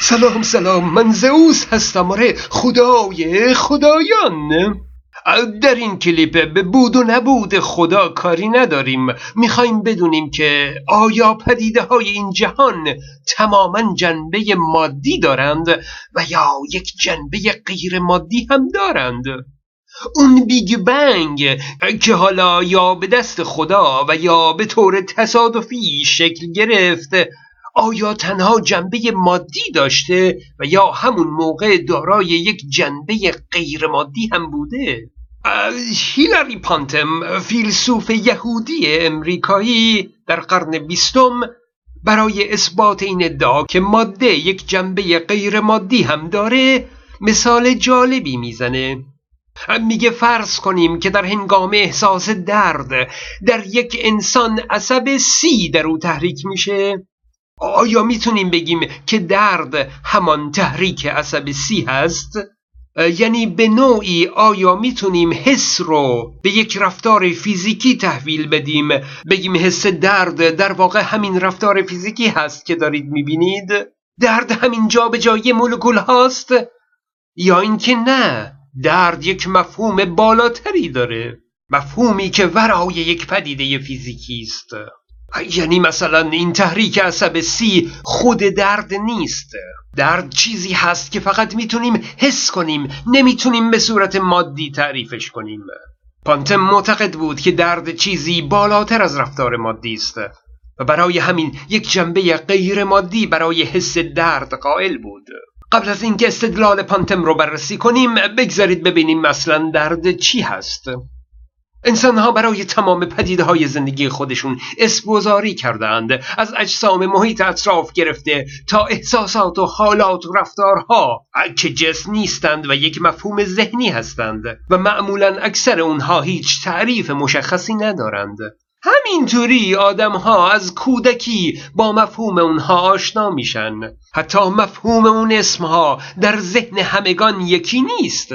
سلام سلام من زئوس هستم آره خدای خدایان. در این کلیپ به بود و نبود خدا کاری نداریم. می‌خوایم بدونیم که آیا پدیده های این جهان تماما جنبه مادی دارند و یا یک جنبه غیر مادی هم دارند؟ اون بیگ بنگ که حالا یا به دست خدا و یا به طور تصادفی شکل گرفت آیا تنها جنبه مادی داشته و یا همون موقع دارای یک جنبه غیر مادی هم بوده؟ هیلاری پانتم فیلسوف یهودی امریکایی در قرن بیستم برای اثبات این ادعا که ماده یک جنبه غیر مادی هم داره مثال جالبی می‌زنه. میگه فرض کنیم که در هنگام احساس درد در یک انسان عصب سی در او تحریک میشه. آیا می‌تونیم بگیم که درد همان تحریک عصب سی هست؟ یعنی به نوعی آیا می‌تونیم حس رو به یک رفتار فیزیکی تحویل بدیم؟ بگیم حس درد در واقع همین رفتار فیزیکی هست که دارید می‌بینید؟ درد همین جا به جای مولکول هاست؟ یا اینکه نه درد یک مفهوم بالاتری داره مفهومی که ورای یک پدیده فیزیکی است. یعنی مثلا این تحریک عصب سی خود درد نیست. درد چیزی هست که فقط می‌تونیم حس کنیم نمی‌تونیم به صورت مادی تعریفش کنیم. پانتم معتقد بود که درد چیزی بالاتر از رفتار مادی است و برای همین یک جنبه غیر مادی برای حس درد قائل بود. قبل از اینکه استدلال پانتم رو بررسی کنیم بگذارید ببینیم مثلا درد چی هست. انسانها برای تمام پدیده های زندگی خودشون اسمگذاری کردند از اجسام محیط اطراف گرفته تا احساسات و حالات و رفتارها که جسم نیستند و یک مفهوم ذهنی هستند و معمولا اکثر اونها هیچ تعریف مشخصی ندارند. همینطوری آدم ها از کودکی با مفهوم اونها آشنا میشن. حتی مفهوم اون اسمها در ذهن همگان یکی نیست.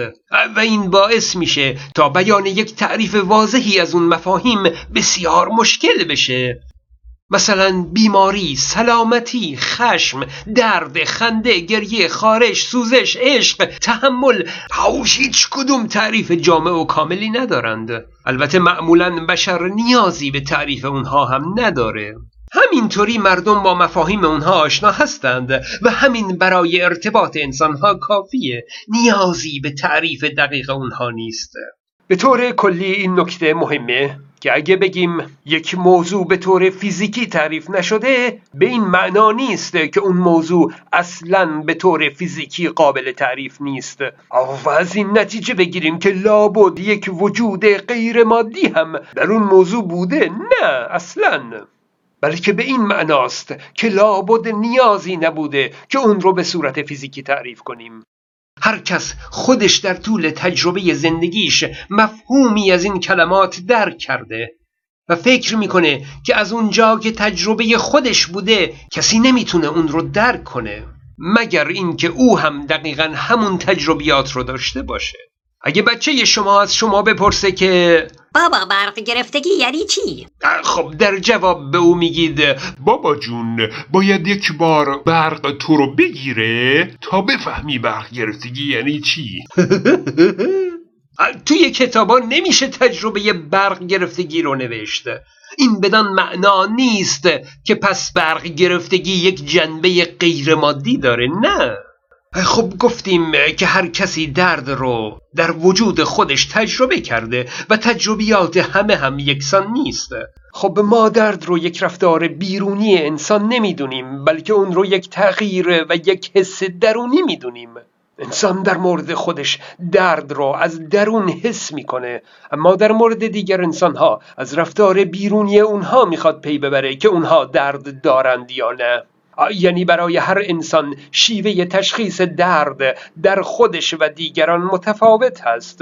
و این باعث میشه تا بیان یک تعریف واضحی از اون مفاهیم بسیار مشکل بشه. مثلا بیماری، سلامتی، خشم، درد، خنده، گریه، خارش، سوزش، عشق، تحمل هاوش هیچ کدوم تعریف جامع و کاملی ندارند. البته معمولا بشر نیازی به تعریف اونها هم نداره. همینطوری مردم با مفاهیم اونها آشنا هستند و همین برای ارتباط انسانها کافیه. نیازی به تعریف دقیق اونها نیست. به طور کلی این نکته مهمه. که اگه بگیم یک موضوع به طور فیزیکی تعریف نشده به این معنا نیست که اون موضوع اصلا به طور فیزیکی قابل تعریف نیست. و از این نتیجه بگیریم که لابد یک وجود غیر مادی هم در اون موضوع بوده. نه اصلا. بلکه به این معناست که لابد نیازی نبوده که اون رو به صورت فیزیکی تعریف کنیم. هر کس خودش در طول تجربه زندگیش مفهومی از این کلمات درک کرده و فکر می‌کنه که از اونجا که تجربه خودش بوده کسی نمی‌تونه اون رو درک کنه مگر اینکه او هم دقیقا همون تجربیات رو داشته باشه. اگه بچه شما از شما بپرسه که بابا برق گرفتگی یعنی چی؟ خب در جواب به او میگید بابا جون باید یک بار برق تو رو بگیره تا بفهمی برق گرفتگی یعنی چی؟ توی کتابا نمیشه تجربه برق گرفتگی رو نوشت. این بدان معنا نیست که پس برق گرفتگی یک جنبه غیر مادی داره نه. خب گفتیم که هر کسی درد رو در وجود خودش تجربه کرده و تجربیات همه هم یکسان نیست. خب ما درد رو یک رفتار بیرونی انسان نمی‌دونیم بلکه اون رو یک تغییر و یک حس درونی می‌دونیم. انسان در مورد خودش درد را از درون حس می‌کنه اما در مورد دیگر انسان ها از رفتار بیرونی اونها می‌خواد پی ببره که اونها درد دارند یا نه. یعنی برای هر انسان شیوه تشخیص درد در خودش و دیگران متفاوت هست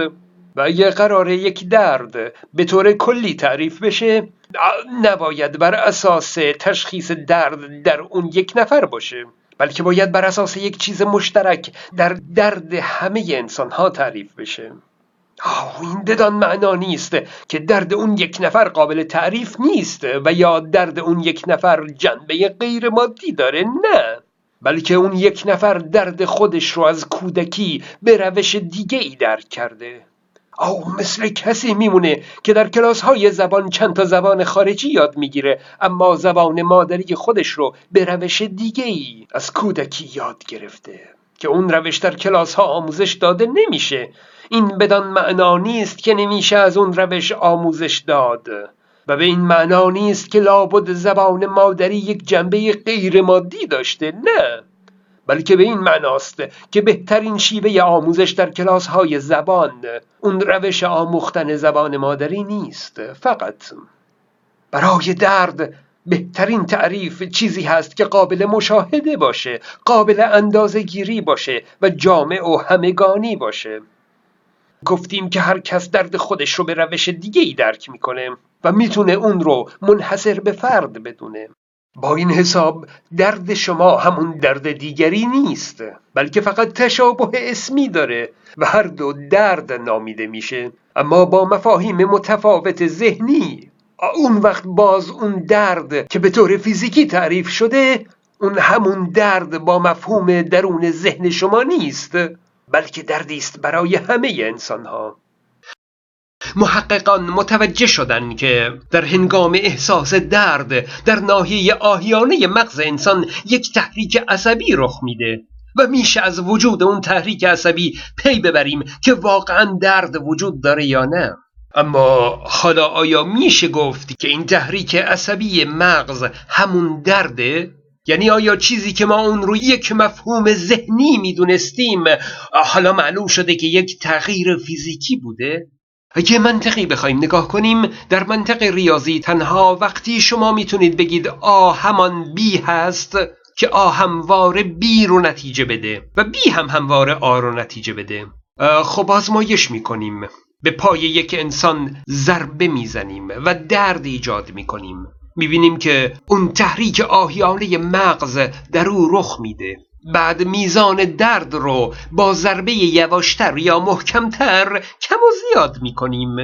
و اگه قرار یک درد به طور کلی تعریف بشه. نباید بر اساس تشخیص درد در اون یک نفر باشه بلکه باید بر اساس یک چیز مشترک در درد همه انسان ها تعریف بشه. این بدان معنا نیست که درد اون یک نفر قابل تعریف نیست و یا درد اون یک نفر جنبه غیر مادی داره نه. بلکه اون یک نفر درد خودش رو از کودکی به روش دیگه ای درک کرده. او مثل کسی میمونه که در کلاس های زبان چند تا زبان خارجی یاد می‌گیره اما زبان مادری خودش رو به روش دیگه ای از کودکی یاد گرفته. که اون روش در کلاس ها آموزش داده نمیشه. این بدان معنا نیست که نمیشه از اون روش آموزش داد. و به این معنا نیست که لابد زبان مادری یک جنبه غیر مادی داشته نه. بلکه به این معناست که بهترین شیوه آموزش در کلاس های زبان اون روش آموختن زبان مادری نیست فقط. برای درد بهترین تعریف چیزی هست که قابل مشاهده باشه قابل اندازه گیری باشه و جامع و همگانی باشه. گفتیم که هر کس درد خودش رو به روش دیگه ای درک می‌کنه و می‌تونه اون رو منحصر به فرد بدونه. با این حساب درد شما همون درد دیگری نیست بلکه فقط تشابه اسمی داره و هر دو درد نامیده میشه. اما با مفاهیم متفاوت ذهنی اون وقت باز اون درد که به طور فیزیکی تعریف شده اون همون درد با مفهوم درون ذهن شما نیست بلکه دردی است برای همه انسان ها محققان متوجه شدند که در هنگام احساس درد در ناحیه آهیانه مغز انسان یک تحریک عصبی رخ میده و میشه از وجود اون تحریک عصبی پی ببریم که واقعا درد وجود داره یا نه. اما حالا آیا میشه گفت که این تحریک عصبی مغز همون درده؟ یعنی آیا چیزی که ما اون رو یک مفهوم ذهنی می‌دونستیم حالا معلوم شده که یک تغییر فیزیکی بوده؟ اگه منطقی بخوایم نگاه کنیم در منطق ریاضی تنها وقتی شما می‌تونید بگید آ همان بی هست که آ همواره بی رو نتیجه بده و بی هم همواره آ رو نتیجه بده خب آزمایش می‌کنیم به پای یک انسان ضربه می‌زنیم و درد ایجاد می‌کنیم. می‌بینیم که اون تحریک آهیانه مغز در او رخ میده. بعد میزان درد رو با ضربه یواشتر یا محکمتر کم و زیاد می‌کنیم.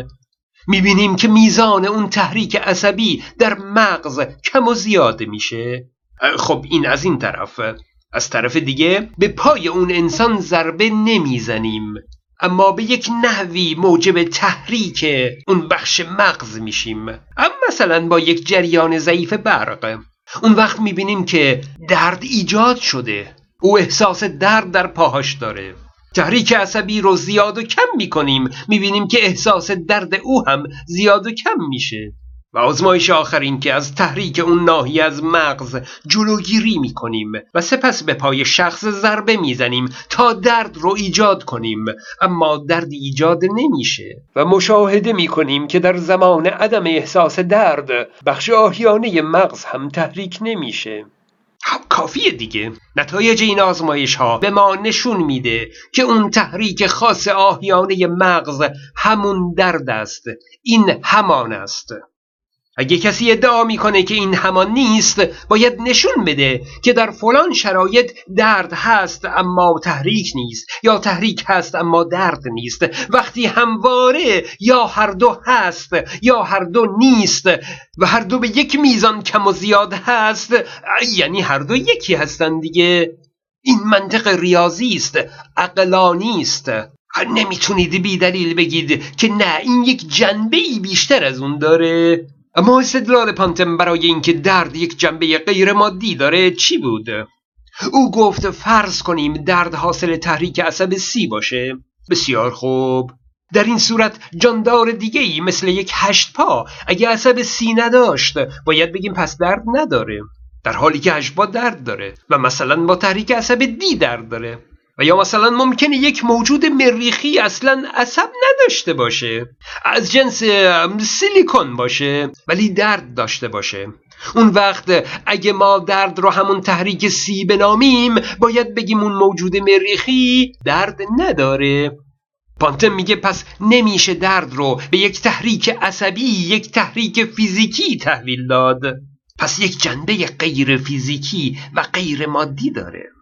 می‌بینیم که میزان اون تحریک عصبی در مغز کم و زیاد میشه. خب این از این طرف. از طرف دیگه به پای اون انسان ضربه نمی‌زنیم. اما به یک نحوی موجب تحریک اون بخش مغز میشیم. اما مثلا با یک جریان ضعیف برق. اون وقت می‌بینیم که درد ایجاد شده. او احساس درد در پاهاش داره. تحریک عصبی رو زیاد و کم می‌کنیم. می‌بینیم که احساس درد او هم زیاد و کم میشه. و آزمایش آخرین که از تحریک اون ناحیه از مغز جلوگیری می‌کنیم و سپس به پای شخص ضربه می‌زنیم تا درد رو ایجاد کنیم. اما درد ایجاد نمیشه و مشاهده می‌کنیم که در زمان عدم احساس درد بخش آهیانه مغز هم تحریک نمیشه. خب کافیه دیگه. نتایج این آزمایش ها به ما نشون میده که اون تحریک خاص آهیانه مغز همون درد است. این همان است. اگه کسی ادعا می‌کنه که این همان نیست باید نشون بده که در فلان شرایط درد هست اما تحریک نیست یا تحریک هست اما درد نیست. وقتی همواره یا هر دو هست یا هر دو نیست و هر دو به یک میزان کم و زیاد هست یعنی هر دو یکی هستن دیگه. این منطق ریاضی است عقلانی است. نمی‌تونید بی دلیل بگید که نه این یک جنبه بیشتر از اون داره. اما استدلال پانتم برای اینکه درد یک جنبه غیر مادی داره چی بود؟ او گفت فرض کنیم درد حاصل تحریک عصب سی باشه. بسیار خوب. در این صورت جاندار دیگه ای مثل یک هشت پا اگه عصب سی نداشت باید بگیم پس درد نداره. در حالی که هشت پا درد داره و مثلا با تحریک عصب دی درد داره. و یا مثلا ممکنه یک موجود مریخی اصلا عصب نداشته باشه از جنس سیلیکون باشه ولی درد داشته باشه. اون وقت اگه ما درد رو همون تحریک سی بنامیم باید بگیم اون موجود مریخی درد نداره. پانتم میگه پس نمیشه درد رو به یک تحریک عصبی یک تحریک فیزیکی تحویل داد. پس یک جنبه غیر فیزیکی و غیر مادی داره.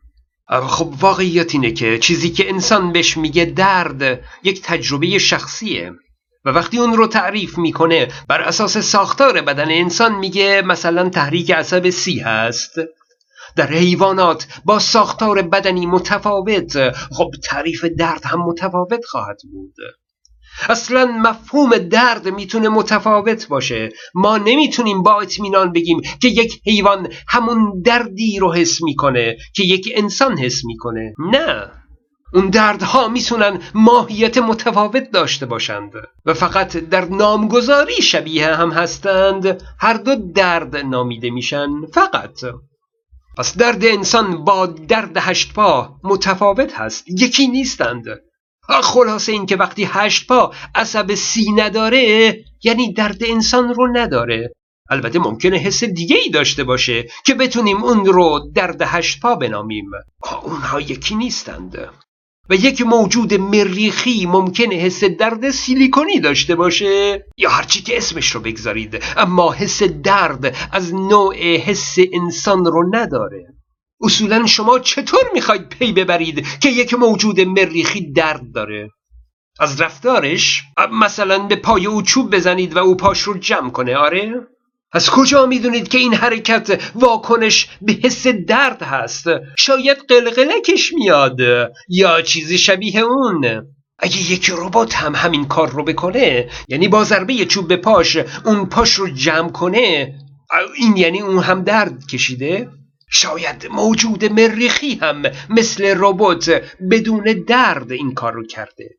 خب واقعیت اینه که چیزی که انسان بهش میگه درد یک تجربه شخصیه و وقتی اون رو تعریف می‌کنه بر اساس ساختار بدن انسان میگه مثلا تحریک عصب سی هست در حیوانات با ساختار بدنی متفاوت. خب تعریف درد هم متفاوت خواهد بود. اصلا مفهوم درد می‌تونه متفاوت باشه. ما نمی‌تونیم با اطمینان بگیم که یک حیوان همون دردی رو حس می‌کنه که یک انسان حس می‌کنه. نه. اون دردها می‌تونن ماهیت متفاوت داشته باشند و فقط در نامگذاری شبیه هم هستند. هر دو درد نامیده میشن فقط. پس درد انسان با درد هشت پا متفاوت هست. یکی نیستند. خلاصه این که وقتی هشت پا عصب سی نداره یعنی درد انسان رو نداره. البته ممکنه حس دیگه ای داشته باشه که بتونیم اون رو درد هشت پا بنامیم. اونها یکی نیستند. و یک موجود مریخی ممکنه حس درد سیلیکونی داشته باشه یا هرچی که اسمش رو بگذارید. اما حس درد از نوع حس انسان رو نداره. اصولا شما چطور می‌خواید پی ببرید که یک موجود مریخی درد داره؟ از رفتارش مثلا به پای او چوب بزنید و او پاش رو جمع کنه آره؟ از کجا می‌دونید که این حرکت واکنش به حس درد هست؟ شاید قلقلکش میاد یا چیزی شبیه اون. اگه یک ربات هم همین کار رو بکنه یعنی با ضربه چوب به پاش اون پاش رو جمع کنه این یعنی اون هم درد کشیده؟ شاید موجود مریخی هم مثل ربات بدون درد این کار رو کرده.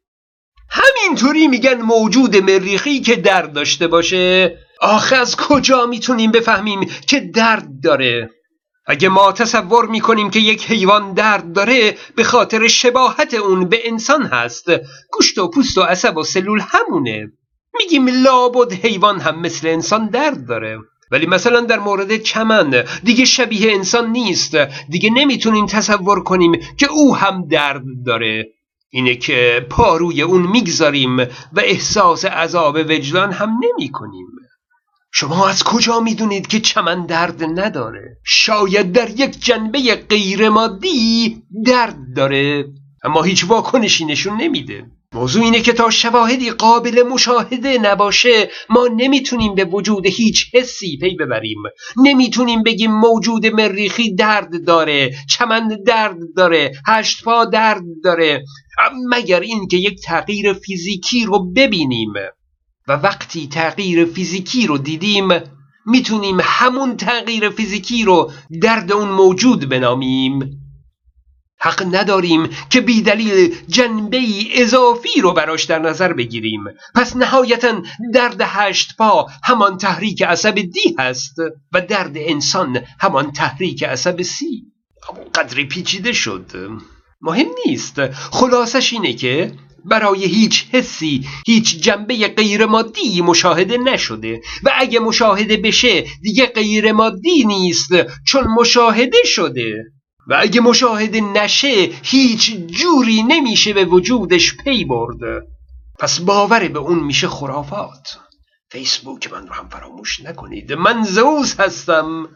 همینطوری میگن موجود مریخی که درد داشته باشه. آخه از کجا می‌تونیم بفهمیم که درد داره؟ اگه ما تصور می‌کنیم که یک حیوان درد داره به خاطر شباهت اون به انسان هست. گوشت و پوست و عصب و سلول همونه. میگیم لابد حیوان هم مثل انسان درد داره. ولی مثلا در مورد چمن دیگه شبیه انسان نیست. دیگه نمی‌تونیم تصور کنیم که او هم درد داره. اینه که پاروی اون می‌گذاریم و احساس عذاب وجدان هم نمی کنیم شما از کجا می‌دونید که چمن درد نداره؟ شاید در یک جنبه غیر مادی درد داره. اما هیچ واکنشی نشون نمیده. موضوع اینه که تا شواهدی قابل مشاهده نباشه ما نمی‌تونیم به وجود هیچ حسی پی ببریم. نمی‌تونیم بگیم موجود مریخی درد داره چمن درد داره هشت پا درد داره. مگر اینکه یک تغییر فیزیکی رو ببینیم. و وقتی تغییر فیزیکی رو دیدیم می‌تونیم همون تغییر فیزیکی رو درد اون موجود بنامیم. حق نداریم که بیدلیل جنبه اضافی رو براش در نظر بگیریم. پس نهایتا درد هشت پا همان تحریک عصب دی هست و درد انسان همان تحریک عصب سی. قدری پیچیده شد. مهم نیست. خلاصش اینه که برای هیچ حسی هیچ جنبه غیر مادی مشاهده نشده و اگه مشاهده بشه دیگه غیر مادی نیست چون مشاهده شده. و اگه مشاهده نشه هیچ جوری نمیشه به وجودش پی برد. پس باور به اون میشه خرافات. فیسبوک من رو هم فراموش نکنید. من زوز هستم.